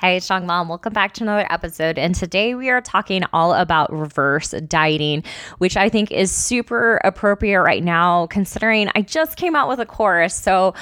Hey, Strong Mom, welcome back to another episode. And today we are talking all about reverse dieting, which I think is super appropriate right now, considering I just came out with a course. So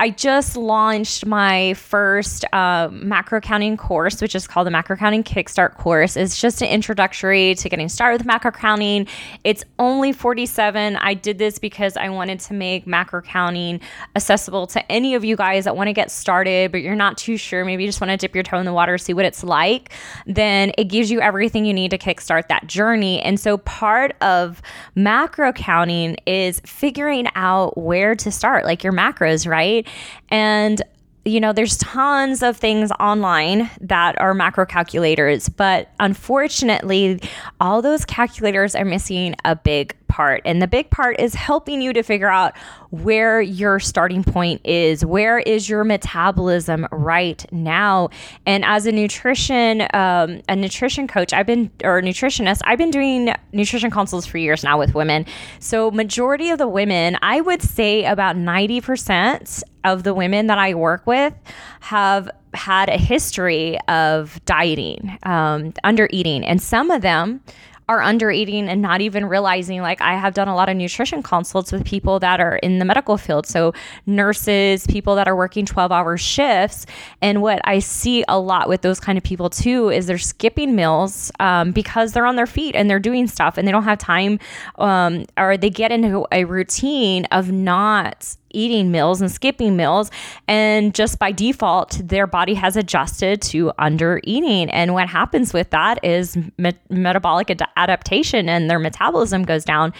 I just launched my first uh, macro counting course, which is called the Macro Counting Kickstart course. It's just an introductory to getting started with macro counting. It's only 47. I did this because I wanted to make macro counting accessible to any of you guys that want to get started, but you're not too sure. Maybe you just want to dip your toe in the water, see what it's like. Then it gives you everything you need to kickstart that journey. And so part of macro counting is figuring out where to start, like your macros, right? And you know, there's tons of things online that are macro calculators, but unfortunately, all those calculators are missing a big part. And the big part is helping you to figure out where your starting point is. Where is your metabolism right now? And as a nutrition, um, a nutrition coach, I've been, or nutritionist, I've been doing nutrition consults for years now with women. So, majority of the women, I would say about 90% of the women that I work with have had a history of dieting, um, under eating, and some of them are under eating and not even realizing like I have done a lot of nutrition consults with people that are in the medical field. So nurses people that are working 12 hour shifts. And what I see a lot with those kind of people too is they're skipping meals um, because they're on their feet and they're doing stuff and they don't have time um, or they get into a routine of not eating meals and skipping meals. And just by default, their body has adjusted to under eating. And what happens with that is me- metabolic ad- adaptation and their metabolism goes down.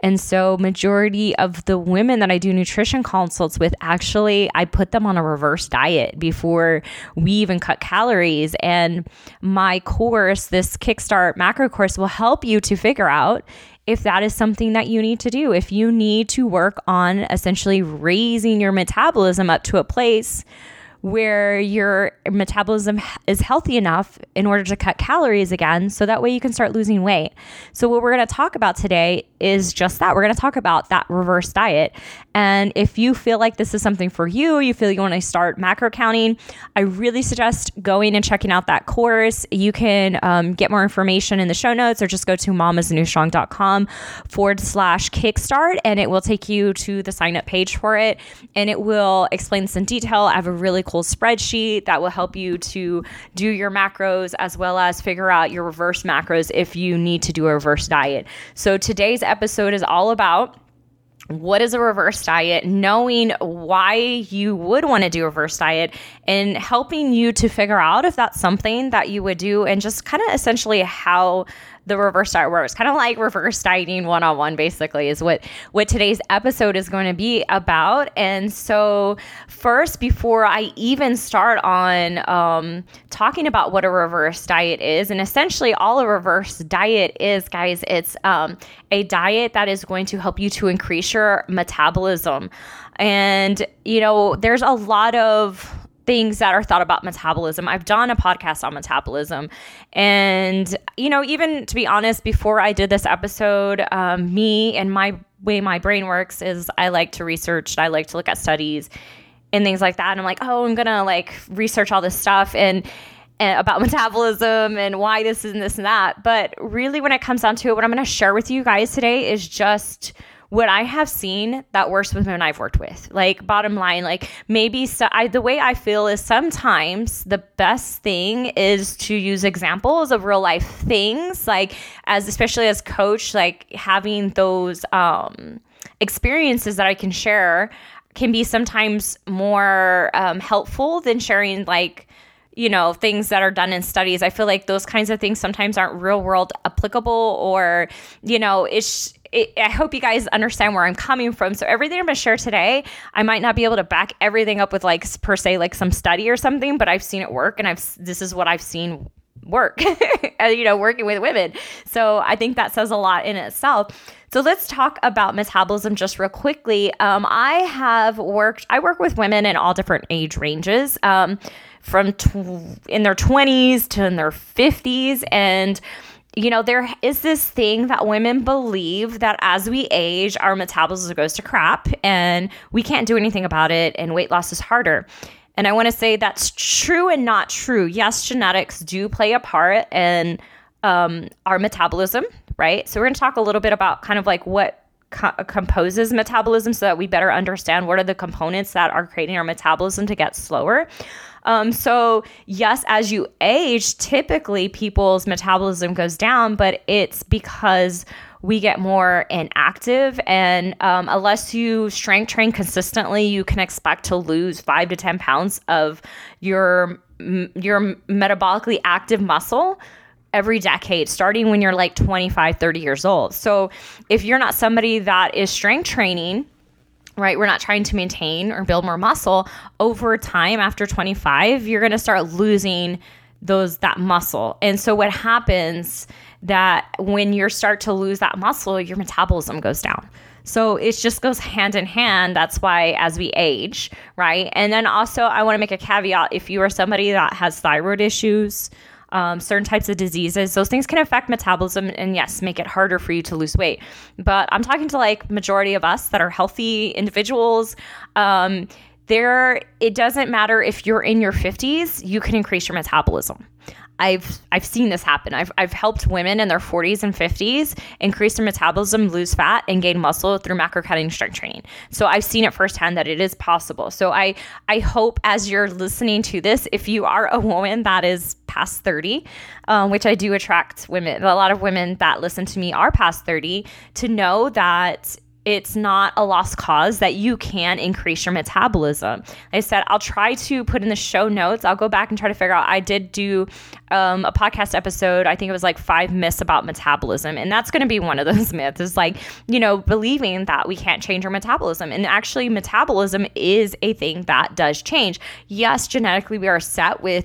And so, majority of the women that I do nutrition consults with actually, I put them on a reverse diet before we even cut calories. And my course, this Kickstart macro course, will help you to figure out if that is something that you need to do. If you need to work on essentially raising your metabolism up to a place where your metabolism is healthy enough in order to cut calories again so that way you can start losing weight. So what we're going to talk about today is just that. We're going to talk about that reverse diet. And if you feel like this is something for you, you feel you want to start macro counting, I really suggest going and checking out that course. You can um, get more information in the show notes or just go to mamasnewstrong.com forward slash kickstart and it will take you to the sign up page for it and it will explain this in detail. I have a really cool spreadsheet that will help you to do your macros as well as figure out your reverse macros if you need to do a reverse diet. So today's episode is all about what is a reverse diet, knowing why you would want to do a reverse diet, and helping you to figure out if that's something that you would do, and just kind of essentially how the reverse diet works. Kind of like reverse dieting one on one, basically, is what what today's episode is going to be about. And so, first, before I even start on um, talking about what a reverse diet is, and essentially all a reverse diet is, guys, it's um, a diet that is going to help you to increase your metabolism. And you know, there's a lot of things that are thought about metabolism. I've done a podcast on metabolism. And, you know, even to be honest, before I did this episode, um, me and my way my brain works is I like to research, I like to look at studies and things like that. And I'm like, oh, I'm going to like research all this stuff. And, and about metabolism and why this and this and that. But really, when it comes down to it, what I'm going to share with you guys today is just what I have seen that works with women I've worked with. Like bottom line, like maybe so, I, the way I feel is sometimes the best thing is to use examples of real life things, like as especially as coach, like having those um, experiences that I can share can be sometimes more um, helpful than sharing like you know, things that are done in studies. I feel like those kinds of things sometimes aren't real world applicable or, you know, it's it, I hope you guys understand where I'm coming from. So everything I'm gonna share today, I might not be able to back everything up with like per se like some study or something, but I've seen it work, and I've this is what I've seen work. you know, working with women. So I think that says a lot in itself. So let's talk about metabolism just real quickly. Um, I have worked. I work with women in all different age ranges. Um, from tw- in their 20s to in their 50s and you know, there is this thing that women believe that as we age, our metabolism goes to crap and we can't do anything about it and weight loss is harder. And I want to say that's true and not true. Yes, genetics do play a part in um, our metabolism, right? So we're going to talk a little bit about kind of like what co- composes metabolism so that we better understand what are the components that are creating our metabolism to get slower. Um, so, yes, as you age, typically people's metabolism goes down, but it's because we get more inactive. And um, unless you strength train consistently, you can expect to lose five to 10 pounds of your, your metabolically active muscle every decade, starting when you're like 25, 30 years old. So if you're not somebody that is strength training, right? We're not trying to maintain or build more muscle over time after 25, you're going to start losing those that muscle. And so what happens that when you start to lose that muscle, your metabolism goes down. So it just goes hand in hand. That's why as we age, right? And then also I want to make a caveat if you are somebody that has thyroid issues, um, certain types of diseases. Those things can affect metabolism and yes, make it harder for you to lose weight. But I'm talking to like majority of us that are healthy individuals. Um, there, it doesn't matter if you're in your 50s, you can increase your metabolism. I've I've seen this happen. I've I've helped women in their 40s and 50s increase their metabolism, lose fat, and gain muscle through macro counting strength training. So I've seen it firsthand that it is possible. So I I hope as you're listening to this, if you are a woman that is past 30, um, which I do attract women, a lot of women that listen to me are past 30, to know that it's not a lost cause that you can increase your metabolism. I said, I'll try to put in the show notes. I'll go back and try to figure out. I did do um, a podcast episode. I think it was like five myths about metabolism. And that's going to be one of those myths is like, you know, believing that we can't change our metabolism. And actually, metabolism is a thing that does change. Yes, genetically, we are set with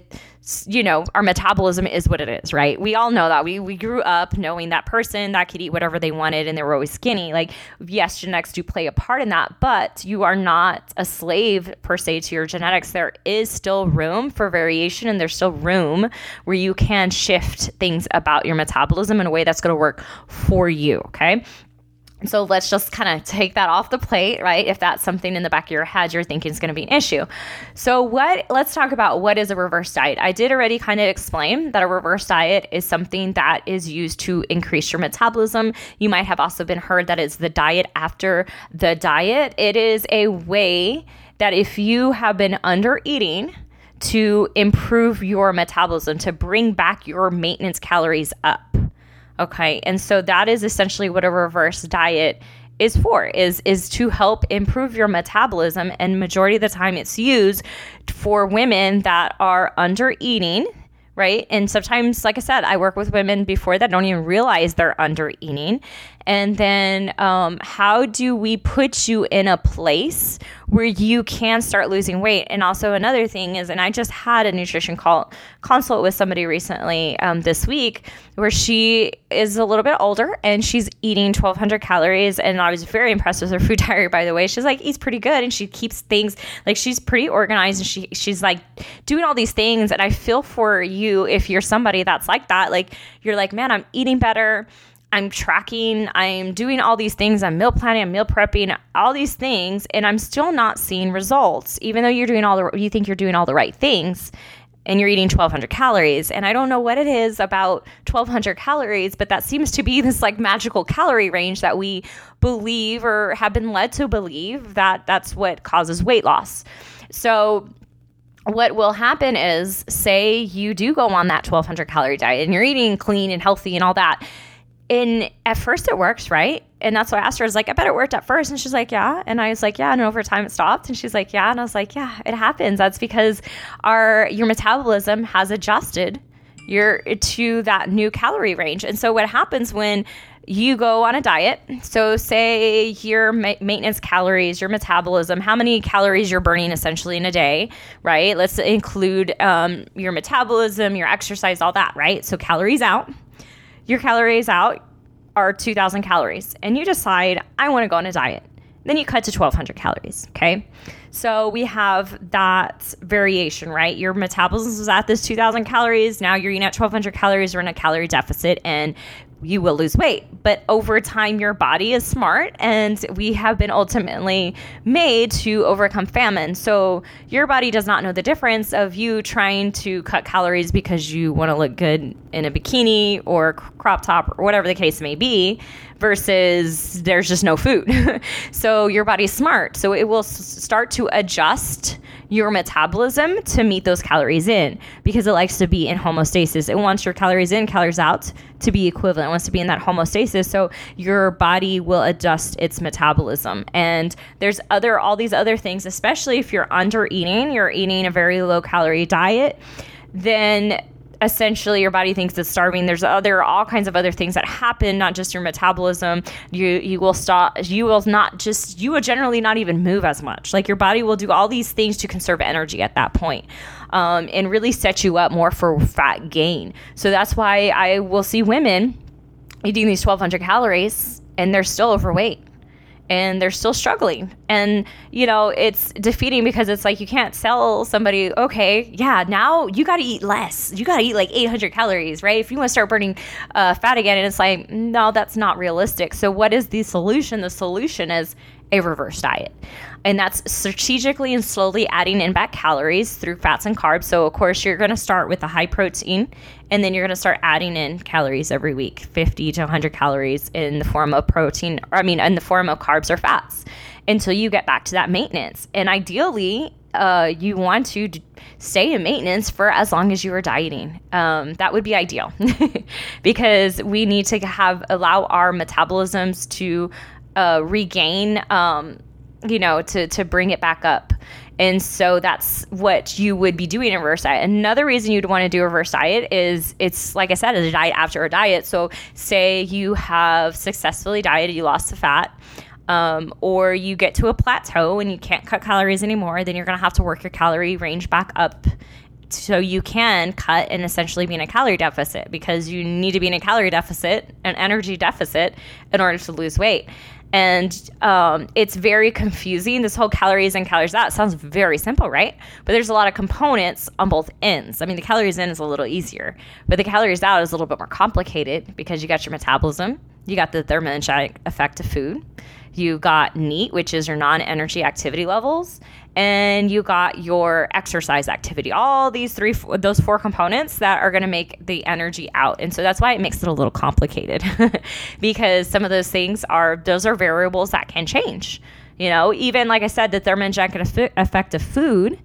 you know, our metabolism is what it is, right? We all know that. We we grew up knowing that person that could eat whatever they wanted and they were always skinny. Like, yes, genetics do play a part in that, but you are not a slave per se to your genetics. There is still room for variation and there's still room where you can shift things about your metabolism in a way that's going to work for you, okay? So let's just kind of take that off the plate, right? If that's something in the back of your head you're thinking is going to be an issue. So what let's talk about what is a reverse diet. I did already kind of explain that a reverse diet is something that is used to increase your metabolism. You might have also been heard that it's the diet after the diet. It is a way that if you have been under eating to improve your metabolism, to bring back your maintenance calories up Okay. And so that is essentially what a reverse diet is for is is to help improve your metabolism and majority of the time it's used for women that are under eating right and sometimes like i said i work with women before that don't even realize they're under eating and then um, how do we put you in a place where you can start losing weight? And also another thing is, and I just had a nutrition call consult with somebody recently um, this week where she is a little bit older and she's eating 1,200 calories. And I was very impressed with her food diary, by the way. She's like eats pretty good and she keeps things like she's pretty organized and she she's like doing all these things. And I feel for you if you're somebody that's like that. Like you're like, man, I'm eating better. I'm tracking, I'm doing all these things, I'm meal planning, I'm meal prepping, all these things, and I'm still not seeing results, even though you're doing all the, you think you're doing all the right things and you're eating 1200 calories. And I don't know what it is about 1200 calories, but that seems to be this like magical calorie range that we believe or have been led to believe that that's what causes weight loss. So, what will happen is, say you do go on that 1200 calorie diet and you're eating clean and healthy and all that and at first it works, right? And that's why I asked her, I was like, I bet it worked at first. And she's like, yeah. And I was like, yeah. And over time it stopped. And she's like, yeah. And I was like, yeah, it happens. That's because our your metabolism has adjusted your to that new calorie range. And so what happens when you go on a diet. So, say your ma- maintenance calories, your metabolism, how many calories you're burning essentially in a day, right? Let's include um, your metabolism, your exercise, all that, right? So, calories out your calories out are 2,000 calories, and you decide, I want to go on a diet. Then you cut to 1,200 calories, okay? So we have that variation, right? Your metabolism is at this 2,000 calories. Now you're eating at 1,200 calories. You're in a calorie deficit, and you will lose weight. But over time, your body is smart, and we have been ultimately made to overcome famine. So your body does not know the difference of you trying to cut calories because you want to look good in a bikini or crop top or whatever the case may be versus there's just no food. so your body's smart. So it will s- start to adjust your metabolism to meet those calories in because it likes to be in homeostasis. It wants your calories in, calories out to be equivalent. It wants to be in that homeostasis. So your body will adjust its metabolism. And there's other all these other things, especially if you're under eating, you're eating a very low calorie diet, then essentially your body thinks it's starving. There's other all kinds of other things that happen, not just your metabolism. You you will stop. You will not just. You will generally not even move as much. Like your body will do all these things to conserve energy at that point, um, and really set you up more for fat gain. So that's why I will see women eating these 1,200 calories and they're still overweight and they're still struggling. And, you know, it's defeating because it's like you can't sell somebody, okay, yeah, now you got to eat less. You got to eat like 800 calories, right? If you want to start burning uh, fat again, and it's like, no, that's not realistic. So, what is the solution? The solution is a reverse diet. And that's strategically and slowly adding in back calories through fats and carbs. So, of course, you're going to start with a high protein and then you're going to start adding in calories every week 50 to 100 calories in the form of protein, or I mean, in the form of carbs or fats until you get back to that maintenance. And ideally, uh, you want to d- stay in maintenance for as long as you are dieting. Um, that would be ideal because we need to have allow our metabolisms to uh, regain, um, you know, to to bring it back up. And so that's what you would be doing in reverse diet. Another reason you'd want to do a reverse diet is it's like I said, a diet after a diet. So say you have successfully dieted, you lost the fat. Um, or you get to a plateau and you can't cut calories anymore, then you're to have to work your calorie range back up so you can cut and essentially be in a calorie deficit because you need to be in a calorie deficit, an energy deficit, in order to lose weight. And um, it's very confusing. This whole calories in, calories out sounds very simple, right? But there's a lot of components on both ends. I mean, the calories in is a little easier, but the calories out is a little bit more complicated because you got your metabolism, you got the thermogenic effect of food, you got NEAT, which is your non energy activity levels, and you got your exercise activity. All these three, those four components that are going to make the energy out. And so that's why it makes it a little complicated because some of those things are, those are variables that can change. You know, even like I said, the thermogenic effect of food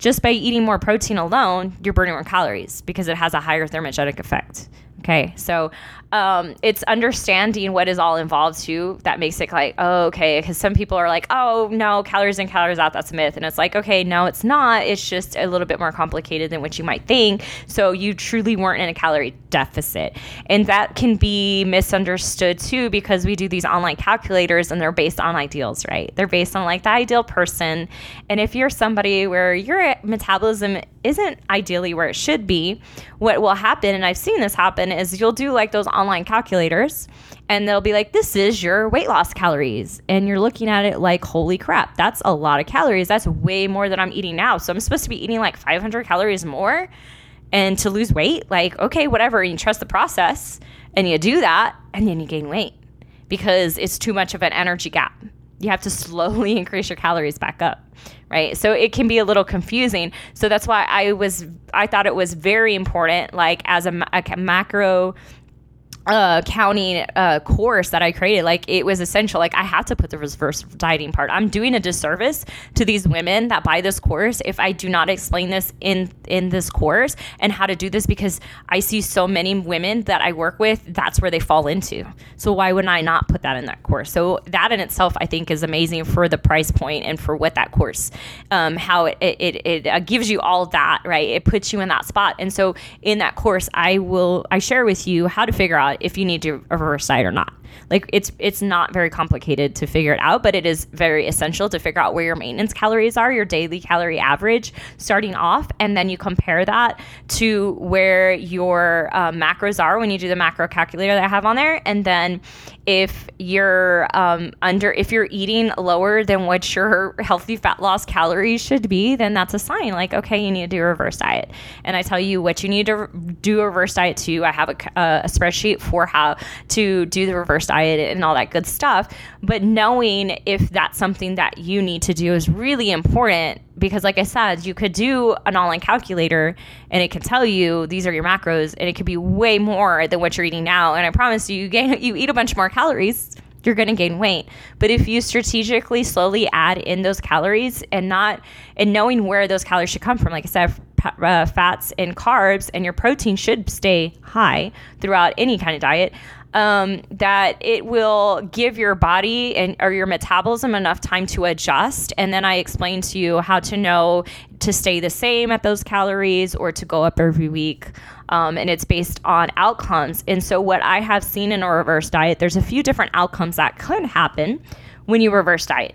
just by eating more protein alone, you're burning more calories because it has a higher thermogenic effect. Okay, so um, it's understanding what is all involved too that makes it like, oh, okay, because some people are like, oh, no, calories in, calories out, that's a myth. And it's like, okay, no, it's not. It's just a little bit more complicated than what you might think. So you truly weren't in a calorie deficit. And that can be misunderstood too because we do these online calculators and they're based on ideals, right? They're based on like the ideal person. And if you're somebody where your metabolism isn't ideally where it should be, what will happen, and I've seen this happen, is you'll do like those online calculators and they'll be like, this is your weight loss calories. And you're looking at it like, holy crap, that's a lot of calories. That's way more than I'm eating now. So I'm supposed to be eating like 500 calories more and to lose weight. Like, okay, whatever. You trust the process and you do that and then you gain weight because it's too much of an energy gap. You have to slowly increase your calories back up right? So it can be a little confusing. So that's why i was i thought it was very important like as a, a macro uh, counting uh, course that I created, like it was essential. Like I had to put the reverse dieting part. I'm doing a disservice to these women that buy this course if I do not explain this in in this course and how to do this because I see so many women that I work with. That's where they fall into. So why would I not put that in that course? So that in itself, I think, is amazing for the price point and for what that course, um, how it it, it, it uh, gives you all that right. It puts you in that spot. And so in that course, I will I share with you how to figure out out if you need to reverse diet or not. Like it's it's not very complicated to figure it out, but it is very essential to figure out where your maintenance calories are, your daily calorie average starting off, and then you compare that to where your uh, macros are when you do the macro calculator that I have on there, and then if you're um, under if you're eating lower than what your healthy fat loss calories should be, then that's a sign like okay, you need to do a reverse diet. And I tell you what you need to do a reverse diet to. I have a, a spreadsheet for how to do the reverse diet and all that good stuff. But knowing if that's something that you need to do is really important because, like I said, you could do an online calculator and it can tell you these are your macros and it could be way more than what you're eating now. And I promise you, you gain, you eat a bunch more calories you're going to gain weight. But if you strategically slowly add in those calories and not and knowing where those calories should come from, like I said, uh, fats and carbs, and your protein should stay high throughout any kind of diet um, that it will give your body and or your metabolism enough time to adjust. And then I explain to you how to know to stay the same at those calories or to go up every week. Um, and it's based on outcomes. And so, what I have seen in a reverse diet, there's a few different outcomes that could happen when you reverse diet.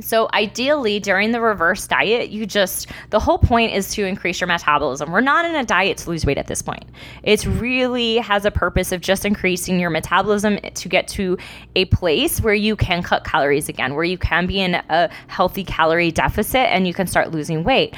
So, ideally, during the reverse diet, you just, the whole point is to increase your metabolism. We're not in a diet to lose weight at this point. It really has a purpose of just increasing your metabolism to get to a place where you can cut calories again, where you can be in a healthy calorie deficit and you can start losing weight.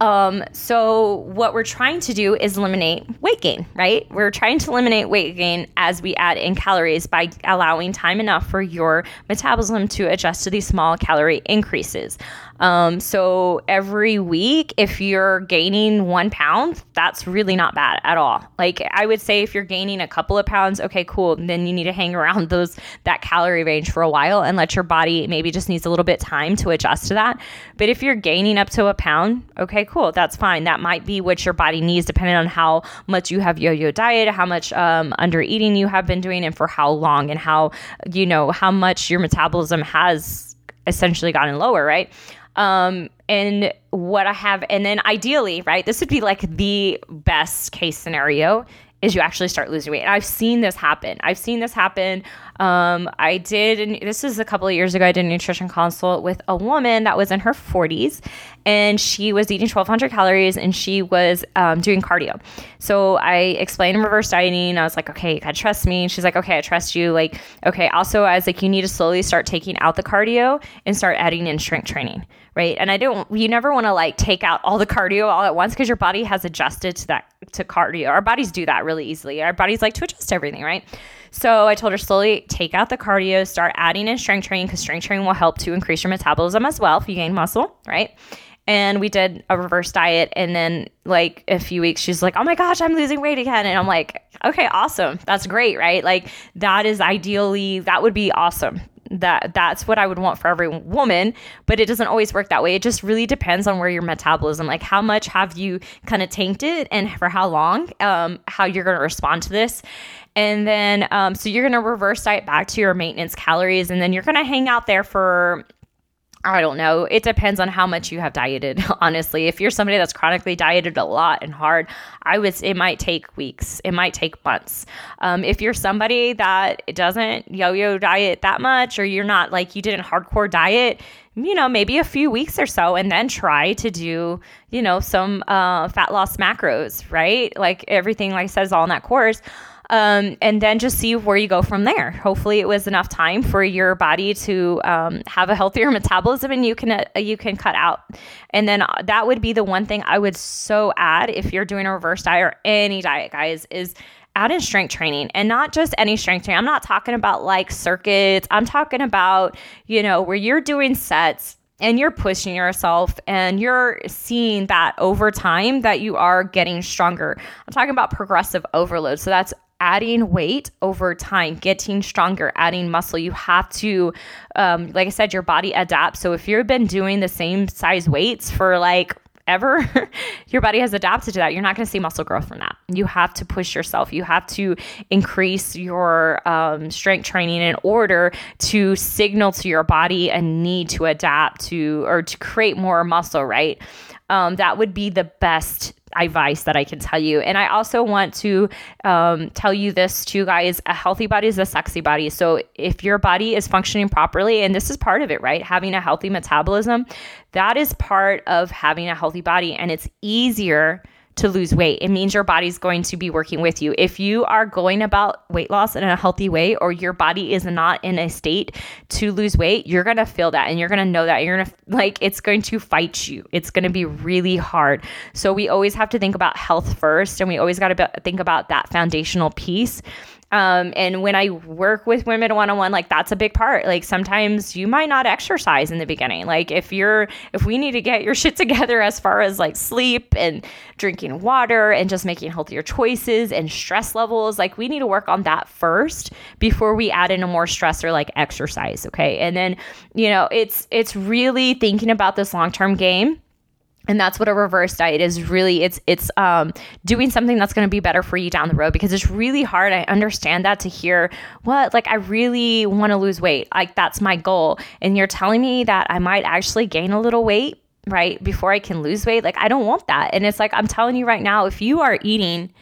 Um, so what we're trying to do is eliminate weight gain, right? We're trying to eliminate weight gain as we add in calories by allowing time enough for your metabolism to adjust to these small calorie increases. Um, so every week, if you're gaining one pound, that's really not bad at all. Like I would say, if you're gaining a couple of pounds, okay, cool. Then you need to hang around those that calorie range for a while and let your body maybe just needs a little bit time to adjust to that. But if you're gaining up to a pound, okay, cool, that's fine. That might be what your body needs, depending on how much you have yo-yo diet, how much um, under eating you have been doing, and for how long, and how you know how much your metabolism has essentially gotten lower, right? Um, and what I have, and then ideally, right, this would be like the best case scenario is you actually start losing weight. And I've seen this happen. I've seen this happen. Um, I did, and this is a couple of years ago, I did a nutrition consult with a woman that was in her 40s and she was eating 1,200 calories and she was um, doing cardio. So I explained reverse dieting. I was like, okay, you gotta trust me. And she's like, okay, I trust you. Like, okay, also, I was like, you need to slowly start taking out the cardio and start adding in strength training right? And I don't, you never want to like take out all the cardio all at once because your body has adjusted to that, to cardio. Our bodies do that really easily. Our bodies like to adjust everything, right? So I told her slowly take out the cardio, start adding in strength training because strength training will help to increase your metabolism as well if you gain muscle, right? And we did a reverse diet. And then, like, a few weeks, she's like, Oh my gosh, I'm losing weight again. And I'm like, Okay, awesome. That's great, right? Like, that is ideally, that would be awesome that that's what I would want for every woman, but it doesn't always work that way. It just really depends on where your metabolism, like how much have you kind of tanked it and for how long, um, how you're going to respond to this. And then, um, so you're going to reverse diet back to your maintenance calories, and then you're going to hang out there for I don't know. It depends on how much you have dieted, honestly. If you're somebody that's chronically dieted a lot and hard, I would it might take weeks. It might take months. Um, if you're somebody that doesn't yo-yo diet that much or you're not like you didn't hardcore diet, you know, maybe a few weeks or so and then try to do, you know, some uh, fat loss macros, right? Like everything like says all in that course um, and then just see where you go from there. Hopefully, it was enough time for your body to um, have a healthier metabolism, and you can uh, you can cut out. And then uh, that would be the one thing I would so add if you're doing a reverse diet or any diet, guys, is add in strength training and not just any strength training. I'm not talking about like circuits. I'm talking about, you know, where you're doing sets and you're pushing yourself and you're seeing that over time that you are getting stronger. I'm talking about progressive overload. So that's adding weight over time, getting stronger, adding muscle. You have to, um, like I said, your body adapts. So if you've been doing the same size weights for like ever, your body has adapted to that. You're not going to see muscle growth from that. You have to push yourself. You have to increase your um, strength training in order to signal to your body a need to adapt to or to create more muscle, right? Um, that would be the best advice that I can tell you. And I also want to um, tell you this too, guys a healthy body is a sexy body. So if your body is functioning properly, and this is part of it, right? Having a healthy metabolism, that is part of having a healthy body. And it's easier to lose weight. It means your body's going to be working with you. If you are going about weight loss in a healthy way or your body is not in a state to lose weight, you're going to feel that and you're going to know that. You're going to like it's going to fight you. It's going to be really hard. So we always have to think about health first and we always got to think about that foundational piece um, and when I work with women one on one, like that's a big part. Like sometimes you might not exercise in the beginning. Like if you're, if we need to get your shit together as far as like sleep and drinking water and just making healthier choices and stress levels, like we need to work on that first before we add in a more stressor like exercise. Okay. And then, you know, it's, it's really thinking about this long term game and that's what a reverse diet is really. It's it's um, doing something that's going to be better for you down the road because it's really hard i understand that to hear what? Like i really want to lose weight. Like that's my goal. And you're telling me that i might actually gain a little weight right before i can lose weight? Like i don't want that. And it's like i'm telling you right now if you are eating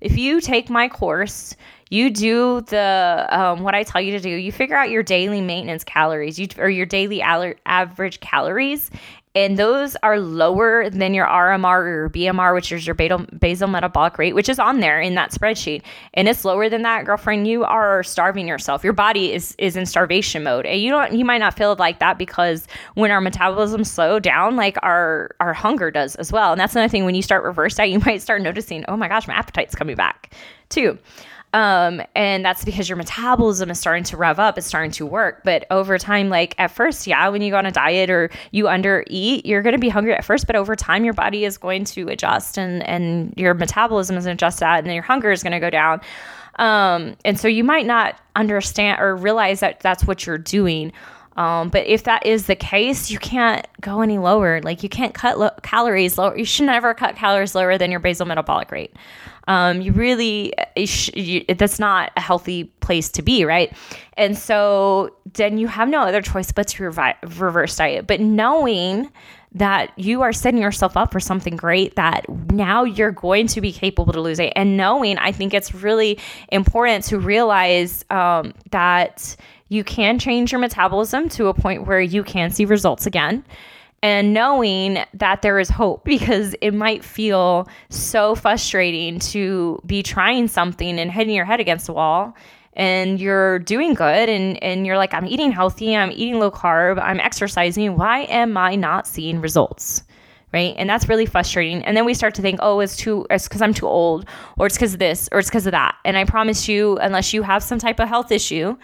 if you take my course you do the um, what I tell you to do. You figure out your daily maintenance calories, you or your daily aller- average calories, and those are lower than your RMR or BMR, which is your basal, basal metabolic rate, which is on there in that spreadsheet, and it's lower than that, girlfriend, you are starving yourself. Your body is is in starvation mode, and you don't you might not feel like that because when our metabolism slow down, like our our hunger does as well. And that's another thing when you start reverse diet, you might start noticing, oh my gosh, my appetite's coming back too. Um, and that's because your metabolism is starting to rev up, it's starting to work. But over time, like at first, yeah, when you go on a diet or you under eat, you're going to be hungry at first, but over time, your body is going to adjust and, and your metabolism is going to adjust that, and then your hunger is going to go down. Um, and so you might not understand or realize that that's what you're doing. Um, but if that is the case, you can't go any lower. Like you can't cut lo- calories lower. You should never cut calories lower than your basal metabolic rate um, you really you sh- you, that's not a healthy place to be right and so then you have no other choice but to revi- reverse diet but knowing that you are setting yourself up for something great that now you're going to be capable to lose it. And knowing i think it's really important to realize um, that you can change your metabolism to a point where you can see results again. And knowing that there is hope because it might feel so frustrating to be trying something and hitting your head against the wall and you're doing good and, and you're like i'm eating healthy i'm eating low carb i'm exercising why am i not seeing results right and that's really frustrating and then we start to think oh it's too it's because i'm too old or it's because of this or it's because of that and i promise you unless you have some type of health issue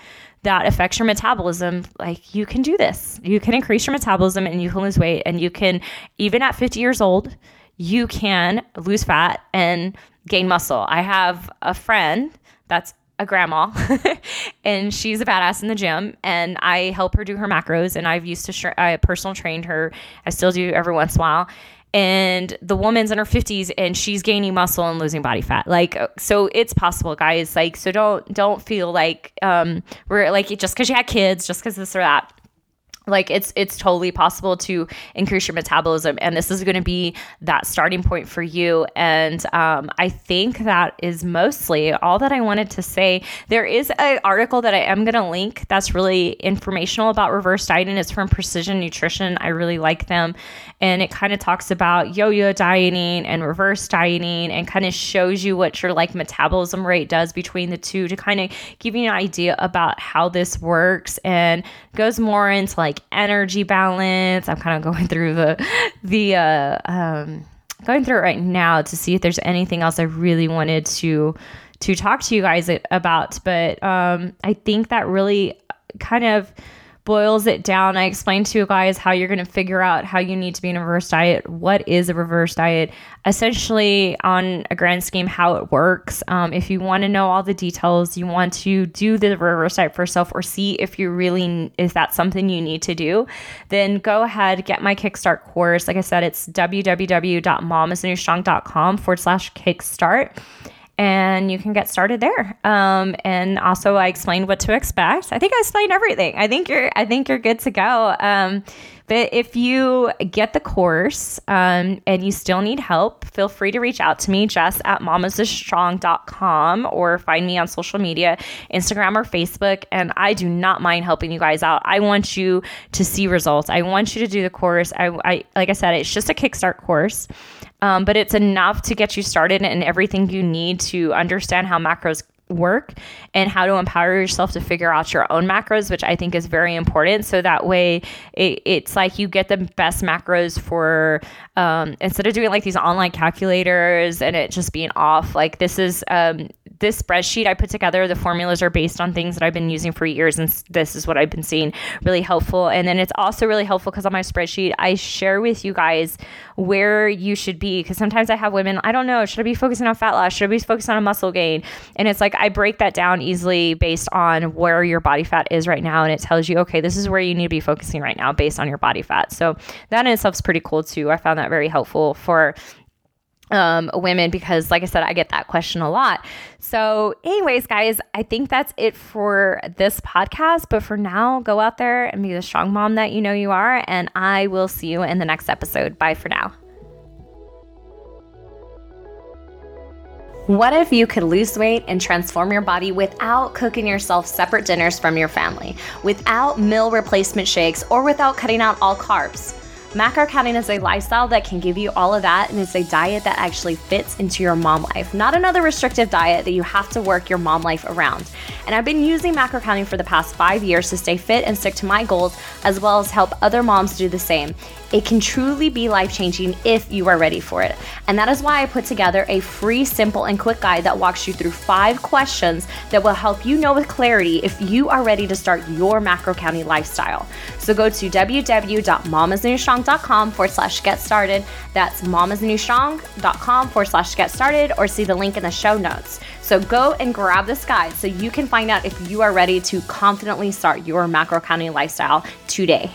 that affects your metabolism, like you can do this. You can increase your metabolism and you can lose weight. And you can, even at 50 years old, you can lose fat and gain muscle. I have a friend that's a grandma and she's a badass in the gym and I help her do her macros and I've used to sh- I personal trained her. I still do every once in a while. And the woman's in her 50s and she's gaining muscle and losing body fat. Like so it's possible guys. Like so don't don't feel like um we're like just because you had kids just because this or that like it's it's totally possible to increase your metabolism and this is going to be that starting point for you. And um, i think that is mostly all that i wanted to say. There is an article that i am going to link that's really informational about reverse dieting. It's from precision nutrition. I really like them. And it kind of talks about yo-yo dieting and reverse dieting and kind of shows you what your like metabolism rate does between the two to kind of give you an idea about how this works and goes more into like energy balance. I'm kind of going through the the uh, um, going through it right now to see if there's anything else I really wanted to to talk to you guys about. But um, I think that really kind of boils it down. I explained to you guys how you're going to figure out how you need to be in a reverse diet. What is a reverse diet? Essentially, on a grand scheme, how it works. Um, if you want to know all the details, you want to do the reverse diet for yourself or see if you really, is that something you need to do, then go ahead, get my Kickstart course. Like I said, it's www.mamasanewstrong.com forward slash kickstart and you can get started there. Um, and also, I explained what to expect. I think I explained everything. I think you're. I think you're good to go. Um, but if you get the course um, and you still need help, feel free to reach out to me, Jess at mamasstrong.com or find me on social media, Instagram or Facebook. And I do not mind helping you guys out. I want you to see results. I want you to do the course. I, I like I said, it's just a kickstart course. Um, but it's enough to get you started and everything you need to understand how macros work and how to empower yourself to figure out your own macros, which I think is very important. So that way, it, it's like you get the best macros for um, instead of doing like these online calculators and it just being off. Like this is um, this spreadsheet I put together, the formulas are based on things that I've been using for years, and this is what I've been seeing really helpful. And then it's also really helpful because on my spreadsheet, I share with you guys where you should be. Because sometimes I have women, I don't know, should I be focusing on fat loss? Should I be focusing on muscle gain? And it's like I break that down easily based on where your body fat is right now, and it tells you, okay, this is where you need to be focusing right now based on your body fat. So that in itself is pretty cool too. I found that very helpful for um, women because, like I said, I get that question a lot. So, anyways, guys, I think that's it for this podcast. But for now, go out there and be the strong mom that you know you are. And I will see you in the next episode. Bye for now. What if you could lose weight and transform your body without cooking yourself separate dinners from your family, without meal replacement shakes, or without cutting out all carbs? Macro counting is a lifestyle that can give you all of that, and it's a diet that actually fits into your mom life, not another restrictive diet that you have to work your mom life around. And I've been using macro counting for the past five years to stay fit and stick to my goals, as well as help other moms do the same. It can truly be life changing if you are ready for it. And that is why I put together a free, simple, and quick guide that walks you through five questions that will help you know with clarity if you are ready to start your macro counting lifestyle. So go to www.mamasnewstrong.com forward slash get started. That's mamasnewstrong.com forward slash get started, or see the link in the show notes. So go and grab this guide so you can find out if you are ready to confidently start your macro counting lifestyle today.